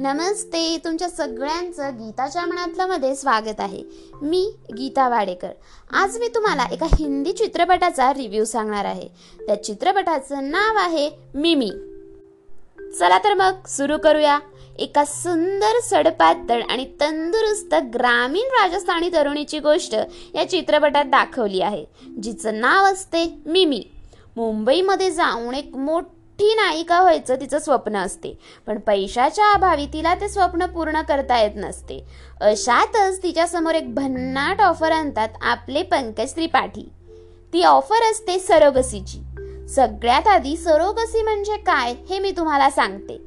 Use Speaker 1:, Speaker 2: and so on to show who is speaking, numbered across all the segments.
Speaker 1: नमस्ते तुमच्या सगळ्यांचं गीताच्या मनातलं मध्ये स्वागत आहे. मी गीता वाडेकर. आज मी तुम्हाला एका हिंदी चित्रपटाचा रिव्ह्यू सांगणार आहे. त्या चित्रपटाचं नाव आहे मिमी. चला तर मग सुरू करूया. एका सुंदर सडपातळ आणि तंदुरुस्त ग्रामीण राजस्थानी तरुणीची गोष्ट या चित्रपटात दाखवली आहे जिचं नाव असते मिमी. मुंबईमध्ये जाऊन एक मोठं नायिका व्हायचं तिचं स्वप्न असते. पण पैशाच्या अभावी तिला ते स्वप्न पूर्ण करता येत नसते. अशातच तिच्यासमोर एक भन्नाट ऑफर आणतात आपले पंकज त्रिपाठी. ती ऑफर असते सरोगसीची. सगळ्यात आधी सरोगसी म्हणजे काय हे मी तुम्हाला सांगते.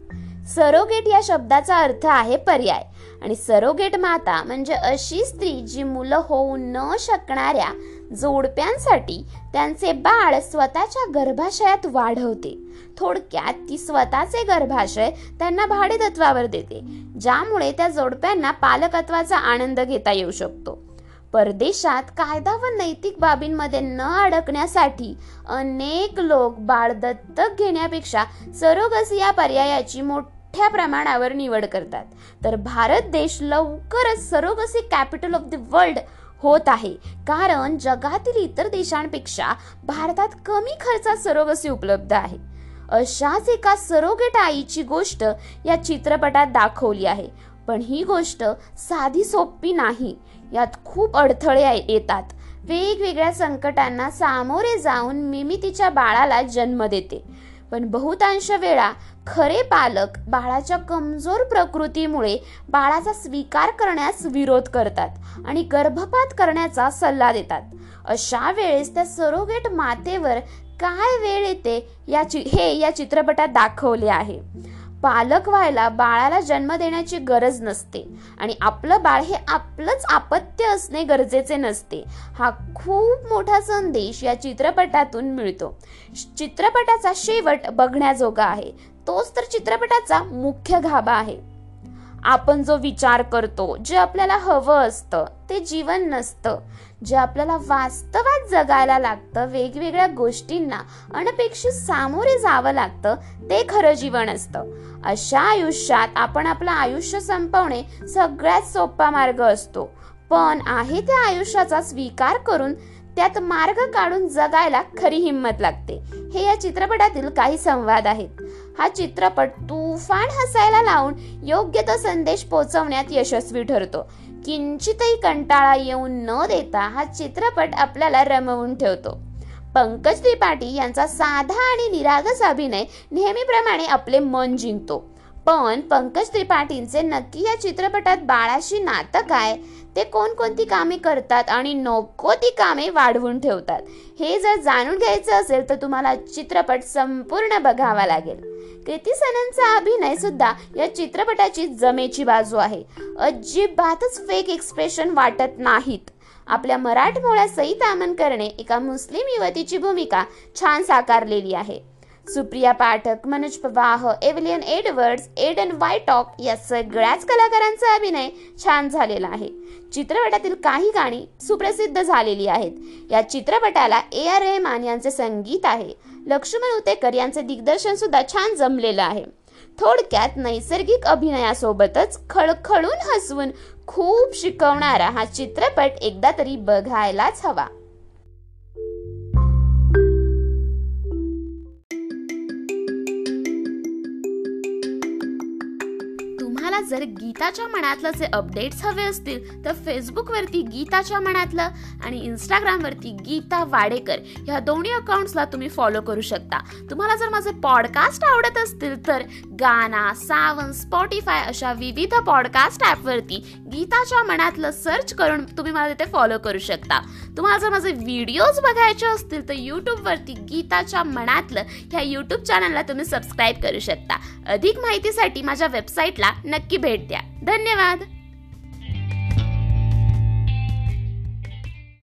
Speaker 1: सरोगेट या शब्दाचा अर्थ आहे पर्याय. आणि सरोगेट माता म्हणजे अशी स्त्री जी मुलं होऊ न शकणाऱ्या जोडप्यांसाठी त्यांचे बाळ स्वतःच्या गर्भाशयात वाढवते. थोडक्यात ती स्वतःचे गर्भाशय त्यांना भाडेतत्वावर देते ज्यामुळे त्या जोडप्यांना पालकत्वाचा आनंद घेता येऊ शकतो. परदेशात कायदा व नैतिक बाबींमध्ये न अडकण्यासाठी अनेक लोक बाळ दत्तक घेण्यापेक्षा सरोगसी या पर्यायाची मोठ्या प्रमाणावर निवड करतात. तर भारत देश लवकरच surrogacy capital of the world होत आहे. कारण जगातील इतर देशांपेक्षा भारतात कमी खर्चात सरोगसी उपलब्ध आहे. अशाच एका सरोगेट आईची गोष्ट या चित्रपटात दाखवली आहे. पण ही गोष्ट साधी सोपी नाही. यात खूप अडथळे येतात. वेगवेगळ्या संकटांना सामोरे जाऊन मिमी तिच्या बाळाला जन्म देते. पण बहुतांश वेळा खरे पालक बाळाच्या कमजोर प्रकृतीमुळे बाळाचा स्वीकार करण्यास विरोध करतात आणि गर्भपात करण्याचा सल्ला देतात. अशा वेळेस त्या सरोगेट मातेवर काय वेळ येते याची हे या चित्रपटात दाखवले आहे. पालक व्हायला बाळाला जन्म देण्याची गरज नसते आणि आपलं बाळ हे आपलंच आपत्य असणे गरजेचे नसते. हा खूप मोठा संदेश या चित्रपटातून मिळतो. चित्रपटाचा शेवट बघण्याजोगा आहे. तोच तर चित्रपटाचा मुख्य गाभा आहे. आपण जो विचार करतो जे आपल्याला हवं असतं ते जीवन नसतं. जे आपल्याला वास्तवात जगायला लागतं वेगवेगळ्या गोष्टींना अनपेक्षित सामोरे जावं लागतं ते खरं जीवन असतं. अशा आयुष्यात आपण आपलं आयुष्य संपवणे सगळ्यात सोपा मार्ग असतो. पण आहे त्या आयुष्याचा स्वीकार करून त्यात मार्ग काढून जगायला खरी हिंमत लागते. हे या चित्रपटातील काही संवाद आहेत. हा चित्रपट तुफान हसायला लावून योग्य तो संदेश पोहोचवण्यात यशस्वी ठरतो. किंचितही कंटाळा येऊन न देता हा चित्रपट आपल्याला रमवून ठेवतो. पंकज त्रिपाठी यांचा साधा आणि निरागस अभिनय नेहमीप्रमाणे आपले मन जिंकतो. पण पंकज त्रिपाठींचे नक्की या चित्रपटात बाळाशी नातं काय? ते कोणकोणती कामे करतात आणि नको ती कामे वाढवून ठेवतात? हे जर जाणून घ्यायचं असेल तर तुम्हाला चित्रपट संपूर्ण बघावा लागेल. कृती सननचा अभिनय सुद्धा या चित्रपटाची जमेची बाजू आहे. अजिबातच फेक एक्सप्रेशन वाटत नाहीत. आपल्या मराठमोळ्या सई तामनकरने एका मुस्लिम युवतीची भूमिका छान साकारलेली आहे. Supriya Pathak Manoj Pahwa Evelyn Edwards Aidan Whytock या सगळ्याच कलाकारांचा अभिनय छान झालेला आहे. चित्रपटातील काही गाणी सुप्रसिद्ध झालेली आहेत. या चित्रपटाला ए आर रेहमान यांचे संगीत आहे. लक्ष्मण उतेकर यांचे दिग्दर्शन सुद्धा छान जमलेलं आहे. थोडक्यात नैसर्गिक अभिनयासोबतच खळखळून हसवून खूप शिकवणारा हा चित्रपट एकदा तरी बघायलाच हवा. जर गीताच्या मनातलं जे अपडेट्स हवे असतील तर फेसबुकवरती गीताच्या मनातलं आणि इंस्टाग्रामवरती गीता वाडेकर ह्या दोन्ही अकाउंट्सला तुम्ही फॉलो करू शकता. तुम्हाला जर माझे पॉडकास्ट आवडत असतील तर गाना सावन स्पॉटीफाय अशा विविध पॉडकास्ट ॲपवरती गीताच्या मनातलं सर्च करून तुम्ही मला तिथे फॉलो करू शकता. तुम्हाला जर माझे व्हिडिओज बघायचे असतील तर यूट्यूबवरती गीताच्या मनातलं ह्या यूट्यूब चॅनलला तुम्ही सबस्क्राईब करू शकता. अधिक माहितीसाठी माझ्या वेबसाईटला नक्की भेट द्या. धन्यवाद!